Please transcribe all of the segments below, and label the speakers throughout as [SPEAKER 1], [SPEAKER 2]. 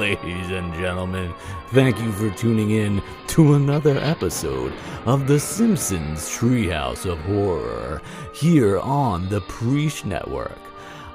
[SPEAKER 1] Ladies and gentlemen, thank you for tuning in to another episode of The Simpsons Treehouse of Horror here on the Preach Network.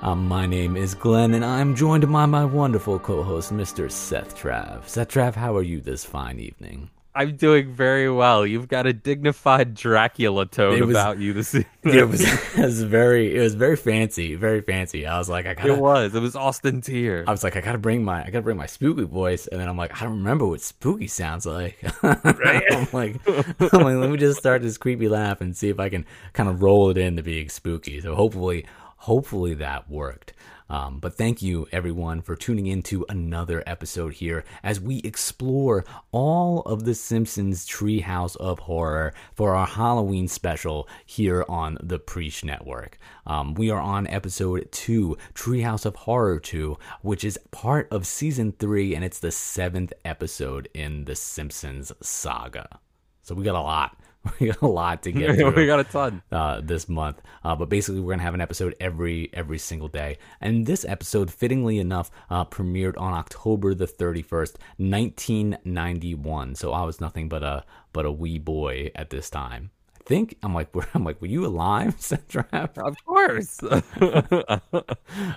[SPEAKER 1] Um, my name is Glenn, and I'm joined by my wonderful co host, Mr. Seth Trav. Seth Trav, how are you this fine evening?
[SPEAKER 2] I'm doing very well. You've got a dignified Dracula tone was, about you this evening.
[SPEAKER 1] It was, it was very, it was very fancy, very fancy. I was like, I gotta.
[SPEAKER 2] It was. It was Austin Tier.
[SPEAKER 1] I was like, I gotta bring my, I gotta bring my spooky voice, and then I'm like, I don't remember what spooky sounds like. Right. I'm like, I'm like, let me just start this creepy laugh and see if I can kind of roll it into being spooky. So hopefully, hopefully that worked. Um, but thank you, everyone, for tuning in to another episode here as we explore all of The Simpsons Treehouse of Horror for our Halloween special here on the Preach Network. Um, we are on episode two, Treehouse of Horror 2, which is part of season three, and it's the seventh episode in The Simpsons saga. So we got a lot we got a lot to get
[SPEAKER 2] we got a ton
[SPEAKER 1] uh, this month, uh, but basically we're gonna have an episode every every single day. And this episode, fittingly enough, uh, premiered on October the thirty first, nineteen ninety one. So I was nothing but a but a wee boy at this time. I think I'm like I'm like, were you alive, Centrap?
[SPEAKER 2] Of course.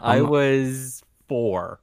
[SPEAKER 2] I was four.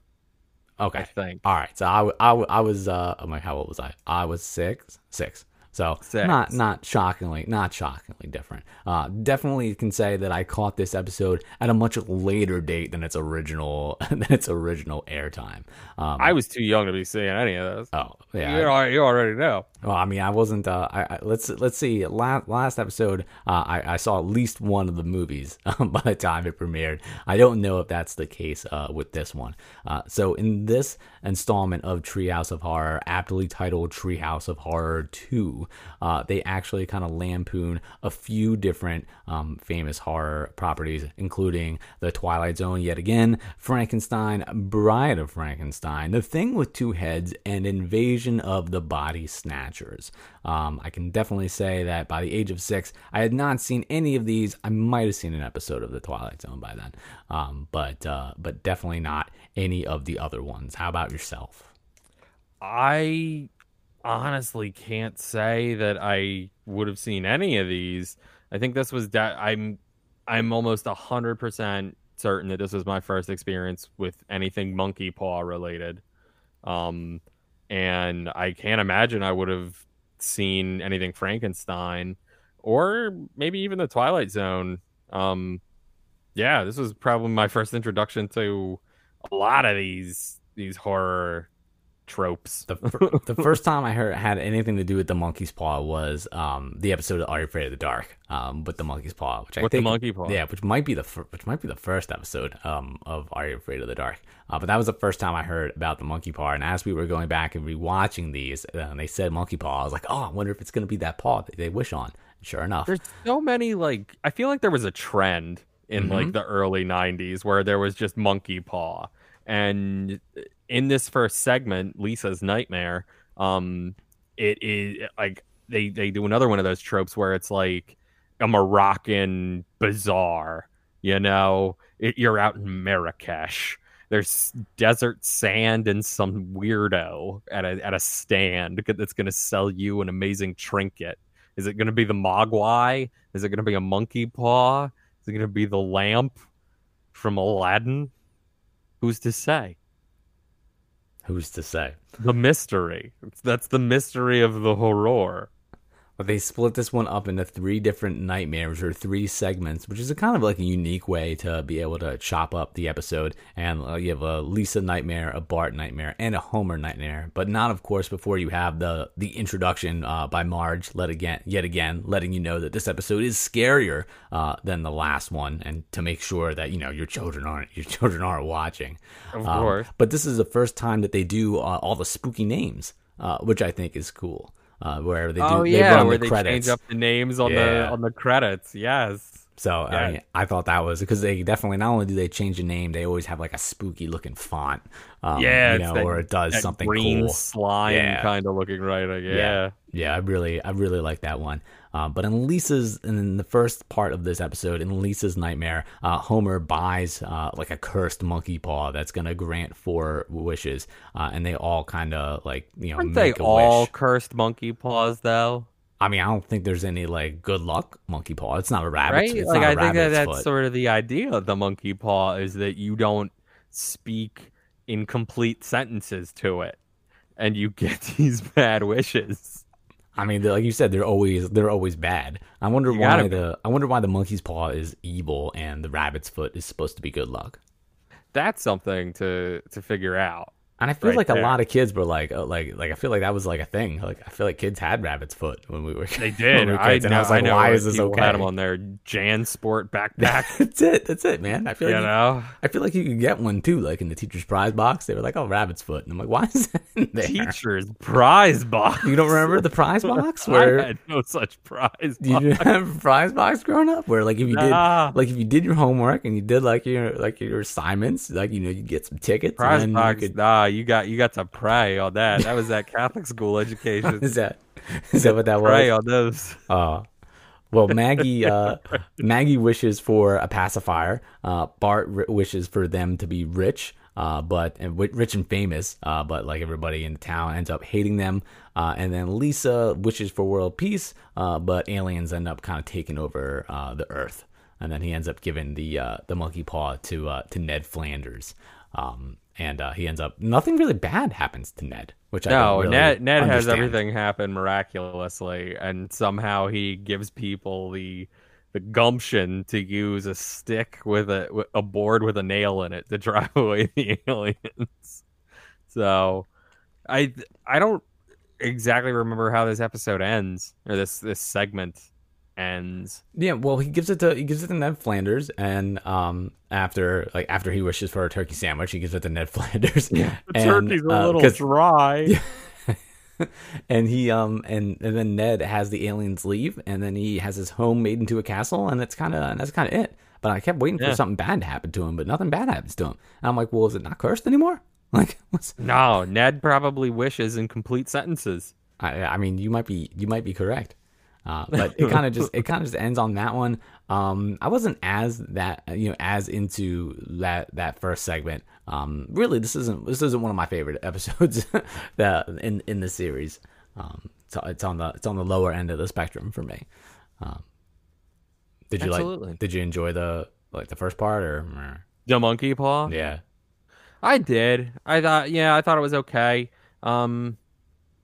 [SPEAKER 1] Okay. I
[SPEAKER 2] think.
[SPEAKER 1] All right. So I, I, I was uh I'm like how old was I? I was six. Six. So not not shockingly, not shockingly different. Uh, definitely can say that I caught this episode at a much later date than its original than its original airtime.
[SPEAKER 2] Um, I was too young to be seeing any of this.
[SPEAKER 1] Oh yeah,
[SPEAKER 2] you, you already know.
[SPEAKER 1] Well, I mean, I wasn't. Uh, I, I, let's let's see. Last last episode, uh, I, I saw at least one of the movies by the time it premiered. I don't know if that's the case uh, with this one. Uh, so in this installment of Treehouse of Horror, aptly titled Treehouse of Horror Two uh, they actually kind of lampoon a few different um, famous horror properties, including The Twilight Zone yet again, Frankenstein, Bride of Frankenstein, The Thing with Two Heads, and Invasion of the Body Snatchers. Um, I can definitely say that by the age of six, I had not seen any of these. I might have seen an episode of The Twilight Zone by then, um, but uh, but definitely not any of the other ones. How about yourself?
[SPEAKER 2] I honestly can't say that I would have seen any of these. I think this was that I'm I'm almost hundred percent certain that this was my first experience with anything monkey paw related. Um, and I can't imagine I would have seen anything Frankenstein or maybe even the Twilight Zone. Um, yeah, this was probably my first introduction to a lot of these these horror tropes.
[SPEAKER 1] The, fir- the first time I heard had anything to do with the monkey's paw was um, the episode of Are You Afraid of the Dark um, with the monkey's paw, which I
[SPEAKER 2] with
[SPEAKER 1] think,
[SPEAKER 2] the monkey paw,
[SPEAKER 1] yeah, which might be the fir- which might be the first episode um, of Are You Afraid of the Dark. Uh, but that was the first time I heard about the monkey paw, and as we were going back and rewatching these, uh, they said monkey paw. I was like, oh, I wonder if it's going to be that paw that they wish on. sure enough,
[SPEAKER 2] there's so many like I feel like there was a trend in mm-hmm. like the early 90s where there was just monkey paw and in this first segment, Lisa's nightmare, um, it is like they they do another one of those tropes where it's like a Moroccan bazaar. You know, it, you're out in Marrakesh. There's desert sand and some weirdo at a at a stand that's going to sell you an amazing trinket. Is it going to be the Mogwai? Is it going to be a monkey paw? Is it going to be the lamp from Aladdin? Who's to say?
[SPEAKER 1] Who's to say?
[SPEAKER 2] The mystery. That's the mystery of the horror.
[SPEAKER 1] But they split this one up into three different nightmares or three segments, which is a kind of like a unique way to be able to chop up the episode. And uh, you have a Lisa nightmare, a Bart nightmare, and a Homer nightmare, but not, of course, before you have the the introduction uh, by Marge, let again, yet again, letting you know that this episode is scarier uh, than the last one, and to make sure that you know your children aren't your children aren't watching.
[SPEAKER 2] Of um, course.
[SPEAKER 1] But this is the first time that they do uh, all the spooky names, uh, which I think is cool uh, where they do.
[SPEAKER 2] Oh
[SPEAKER 1] they
[SPEAKER 2] yeah, where
[SPEAKER 1] the
[SPEAKER 2] they
[SPEAKER 1] credits.
[SPEAKER 2] change up the names on yeah. the on the credits. Yes.
[SPEAKER 1] So yeah. I, mean, I thought that was because they definitely not only do they change the name, they always have like a spooky looking font. Um,
[SPEAKER 2] yeah,
[SPEAKER 1] you know,
[SPEAKER 2] that,
[SPEAKER 1] or it does something
[SPEAKER 2] green
[SPEAKER 1] cool.
[SPEAKER 2] slime
[SPEAKER 1] yeah.
[SPEAKER 2] kind of looking right. Yeah.
[SPEAKER 1] yeah, yeah. I really, I really like that one. Uh, but in Lisa's, in the first part of this episode, in Lisa's nightmare, uh, Homer buys uh, like a cursed monkey paw that's gonna grant four wishes, uh, and they all kind of like you know
[SPEAKER 2] Aren't they
[SPEAKER 1] make a
[SPEAKER 2] all
[SPEAKER 1] wish.
[SPEAKER 2] cursed monkey paws though?
[SPEAKER 1] I mean, I don't think there's any like good luck monkey paw. It's not a rabbit.
[SPEAKER 2] right?
[SPEAKER 1] It's
[SPEAKER 2] Like I think that that's
[SPEAKER 1] foot.
[SPEAKER 2] sort of the idea of the monkey paw is that you don't speak in complete sentences to it, and you get these bad wishes.
[SPEAKER 1] I mean, like you said, they're always they're always bad. I wonder
[SPEAKER 2] You
[SPEAKER 1] why
[SPEAKER 2] be.
[SPEAKER 1] the I wonder why the monkey's paw is evil and the rabbit's foot is supposed to be good luck.
[SPEAKER 2] That's something to to figure out.
[SPEAKER 1] And I feel
[SPEAKER 2] Right
[SPEAKER 1] like a lot of kids were like, uh, like, like I feel like that was like a thing. Like I feel like kids had rabbit's foot when we were.
[SPEAKER 2] They did.
[SPEAKER 1] we were
[SPEAKER 2] I
[SPEAKER 1] kids, and
[SPEAKER 2] know.
[SPEAKER 1] I was like,
[SPEAKER 2] I know
[SPEAKER 1] why is this okay?
[SPEAKER 2] Had them on their JanSport backpack.
[SPEAKER 1] that's it. That's it, man. I feel
[SPEAKER 2] you
[SPEAKER 1] like you-
[SPEAKER 2] know,
[SPEAKER 1] I feel like you could get one too, like in the teacher's prize box. They were like, "Oh, rabbit's foot," and I'm like, "Why is that in there?"
[SPEAKER 2] teacher's prize box.
[SPEAKER 1] You don't remember the prize box
[SPEAKER 2] I
[SPEAKER 1] where
[SPEAKER 2] had no such prize.
[SPEAKER 1] you didn't have a prize box growing up? Where like if you
[SPEAKER 2] Nah.
[SPEAKER 1] did, like if you did your homework and you did like your like your assignments, like you know you'd get some tickets.
[SPEAKER 2] prize
[SPEAKER 1] and
[SPEAKER 2] box.
[SPEAKER 1] You could,
[SPEAKER 2] Nah, you got you got to pray on that. That was that Catholic school education.
[SPEAKER 1] is that is that what that was?
[SPEAKER 2] pray on those.
[SPEAKER 1] Uh, well, Maggie uh, Maggie wishes for a pacifier. Uh, Bart r- wishes for them to be rich, uh, but and wi- rich and famous. Uh, but like everybody in the town ends up hating them. Uh, and then Lisa wishes for world peace, uh, but aliens end up kind of taking over uh, the Earth. And then he ends up giving the uh, the monkey paw to uh, to Ned Flanders. Um, and uh, he ends up nothing really bad happens to Ned, which I
[SPEAKER 2] No,
[SPEAKER 1] don't really
[SPEAKER 2] Ned Ned has everything happen miraculously, and somehow he gives people the the gumption to use a stick with a with a board with a nail in it to drive away the aliens. So, I I don't exactly remember how this episode ends or this this segment ends.
[SPEAKER 1] Yeah, well, he gives it to he gives it to Ned Flanders, and um, after like after he wishes for a turkey sandwich, he gives it to Ned Flanders.
[SPEAKER 2] The
[SPEAKER 1] and,
[SPEAKER 2] turkey's a
[SPEAKER 1] uh,
[SPEAKER 2] little
[SPEAKER 1] 'cause-
[SPEAKER 2] dry.
[SPEAKER 1] and he um and, and then Ned has the aliens leave, and then he has his home made into a castle, and that's kind of and that's kind of it. But I kept waiting
[SPEAKER 2] Yeah.
[SPEAKER 1] for something bad to happen to him, but nothing bad happens to him. And I'm like, well, is it not cursed anymore? Like, what's,
[SPEAKER 2] No, Ned probably wishes in complete sentences.
[SPEAKER 1] I, I mean, you might be you might be correct, uh, but it kind of just it kind of just ends on that one. Um, I wasn't as that you know as into that that first segment. Um, really, this isn't this isn't one of my favorite episodes that in in the series. Um, so it's on the it's on the lower end of the spectrum for me. Um, did you
[SPEAKER 2] Absolutely.
[SPEAKER 1] like? Did you enjoy the like the first part or?
[SPEAKER 2] The monkey paw.
[SPEAKER 1] Yeah,
[SPEAKER 2] I did. I thought, yeah, I thought it was okay. Um,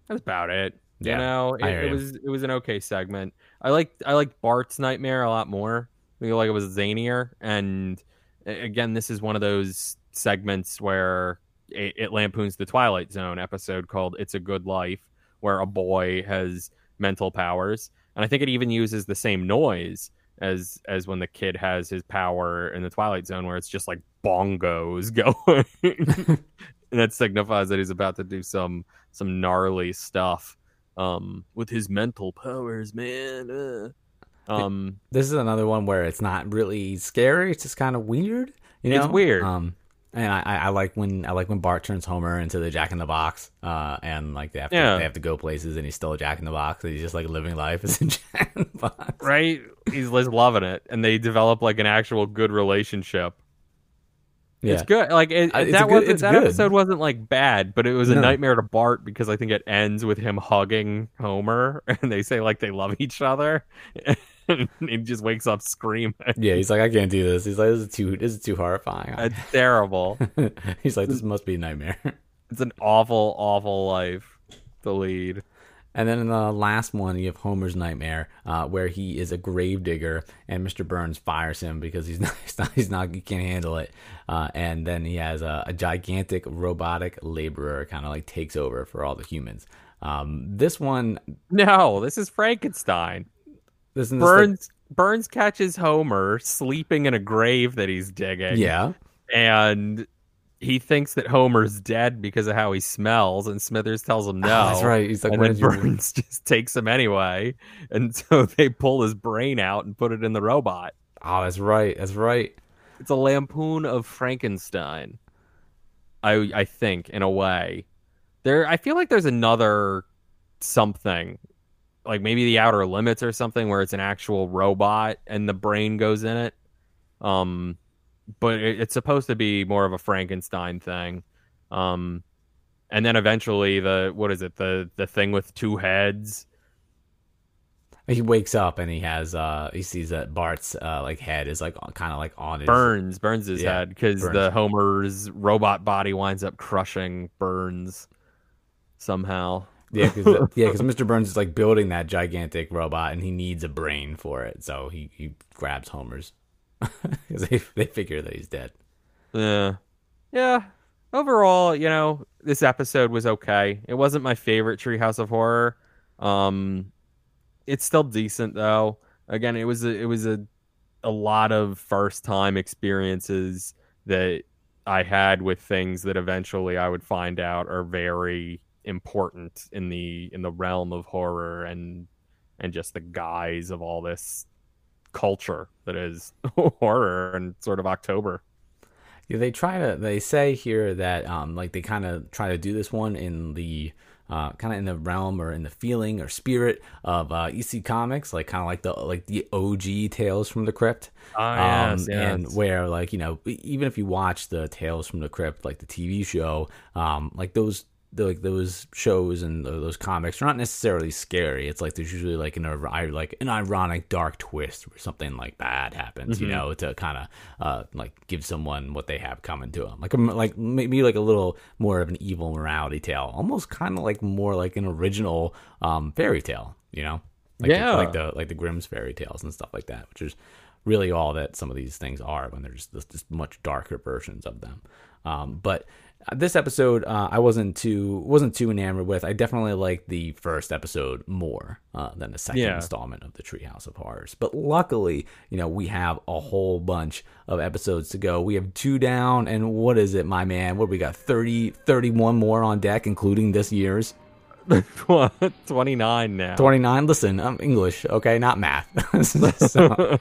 [SPEAKER 2] that's about it.
[SPEAKER 1] Yeah,
[SPEAKER 2] you know, it, it was it was an okay segment. I like I liked Bart's nightmare a lot more. I feel like it was zanier, and again, this is one of those segments where it, it lampoons the Twilight Zone episode called "It's a Good Life," where a boy has mental powers, and I think it even uses the same noise as as when the kid has his power in the Twilight Zone, where it's just like bongos going, and that signifies that he's about to do some some gnarly stuff um with his mental powers, man. Uh. Um,
[SPEAKER 1] this is another one where it's not really scary. It's just kind of weird. You know,
[SPEAKER 2] It's weird.
[SPEAKER 1] Um, and I, I like when I like when Bart turns Homer into the Jack in the Box. Uh, and like they have to,
[SPEAKER 2] Yeah.
[SPEAKER 1] they have to go places, and he's still a Jack in the Box. And he's just like living life as a Jack in the Box.
[SPEAKER 2] right? He's just loving it, and they develop like an actual good relationship.
[SPEAKER 1] Yeah.
[SPEAKER 2] It's good. Like it,
[SPEAKER 1] Uh,
[SPEAKER 2] that wasn't that
[SPEAKER 1] good.
[SPEAKER 2] episode wasn't like bad, but it was a
[SPEAKER 1] No.
[SPEAKER 2] nightmare to Bart because I think it ends with him hugging Homer, and they say like they love each other, and he just wakes up screaming.
[SPEAKER 1] Yeah, he's like, I can't do this. He's like, this is too, this is too horrifying.
[SPEAKER 2] It's terrible.
[SPEAKER 1] he's like, this must be a nightmare.
[SPEAKER 2] It's an awful, awful life to lead.
[SPEAKER 1] And then in the last one, you have Homer's nightmare, uh, where he is a gravedigger, and Mr. Burns fires him because he's not, he's not, he's not he can't handle it. Uh, and then he has a, a gigantic robotic laborer kind of like takes over for all the humans. Um, this one,
[SPEAKER 2] No, this is Frankenstein.
[SPEAKER 1] this is
[SPEAKER 2] Burns Burns catches Homer sleeping in a grave that he's digging.
[SPEAKER 1] yeah,
[SPEAKER 2] and he thinks that Homer's dead because of how he smells, and Smithers tells him no.
[SPEAKER 1] Oh, that's right. He's like,
[SPEAKER 2] and then
[SPEAKER 1] did you?
[SPEAKER 2] Burns just takes him anyway, and so they pull his brain out and put it in the robot.
[SPEAKER 1] Oh, that's right. That's right.
[SPEAKER 2] It's a lampoon of Frankenstein. I I think in a way. There I feel like there's another something like maybe the Outer Limits or something, where it's an actual robot and the brain goes in it. Um, but it, it's supposed to be more of a Frankenstein thing. Um, and then eventually the what is it the the thing with two heads
[SPEAKER 1] he wakes up and he has uh he sees that Bart's uh like head is like kind of like on his
[SPEAKER 2] burns burns his
[SPEAKER 1] Yeah,
[SPEAKER 2] head because the Homer's robot body winds up crushing Burns somehow.
[SPEAKER 1] yeah because yeah because Mr. Burns is like building that gigantic robot and he needs a brain for it so he he grabs Homer's because they they figure that he's dead.
[SPEAKER 2] Yeah, yeah. Overall, you know, this episode was okay. It wasn't my favorite Treehouse of Horror. Um, it's still decent though. Again, it was a, it was a a lot of first time experiences that I had with things that eventually I would find out are very important in the in the realm of horror and and just the guise of all this culture that is horror and sort of October.
[SPEAKER 1] Yeah, they try to. They say here that um, like they kind of try to do this one in the uh, kind of in the realm or in the feeling or spirit of uh, EC Comics, like kind of like the like the OG Tales from the Crypt.
[SPEAKER 2] Ah,
[SPEAKER 1] um,
[SPEAKER 2] yes,
[SPEAKER 1] and where like you know even if you watch the Tales from the Crypt, like the TV show, um, like those. The- Like those shows and tho- those comics are not necessarily scary. It's like there's usually like an like an ironic dark twist where something like bad happens, you
[SPEAKER 2] Mhm.
[SPEAKER 1] know, to kind of uh, like give someone what they have coming to them, like a, like maybe like a little more of an evil morality tale, almost kind of like more like an original um, fairy tale, you know, like the-
[SPEAKER 2] Yeah.
[SPEAKER 1] like the like the Grimm's fairy tales and stuff like that, which is really all that some of these things are when they're just, just, just much darker versions of them. Um, but this episode, uh, I wasn't too wasn't too enamored with. I definitely liked the first episode more uh, than the second
[SPEAKER 2] Yeah.
[SPEAKER 1] installment of the Treehouse of Horrors. But luckily, you know, we have a whole bunch of episodes to go. We have two down, and what is it, my man? What we got? 30, 31 more on deck, including this year's.
[SPEAKER 2] 29 now.
[SPEAKER 1] 29 listen i'm english okay not math so,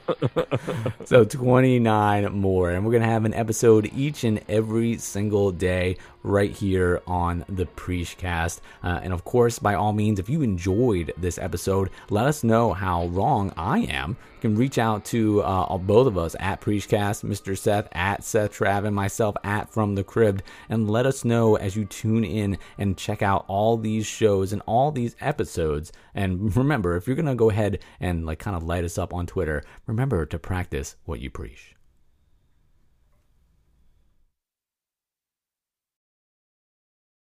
[SPEAKER 1] so 29 more and we're gonna have an episode each and every single day right here on the Preachcast. Uh, and of course, by all means, if you enjoyed this episode, let us know how wrong I am. You can reach out to uh, both of us at Preachcast, Mr. Seth at Seth Trav, and myself at From the Cribbed, and let us know as you tune in and check out all these shows and all these episodes. And remember, if you're gonna go ahead and like kind of light us up on Twitter, remember to practice what you preach.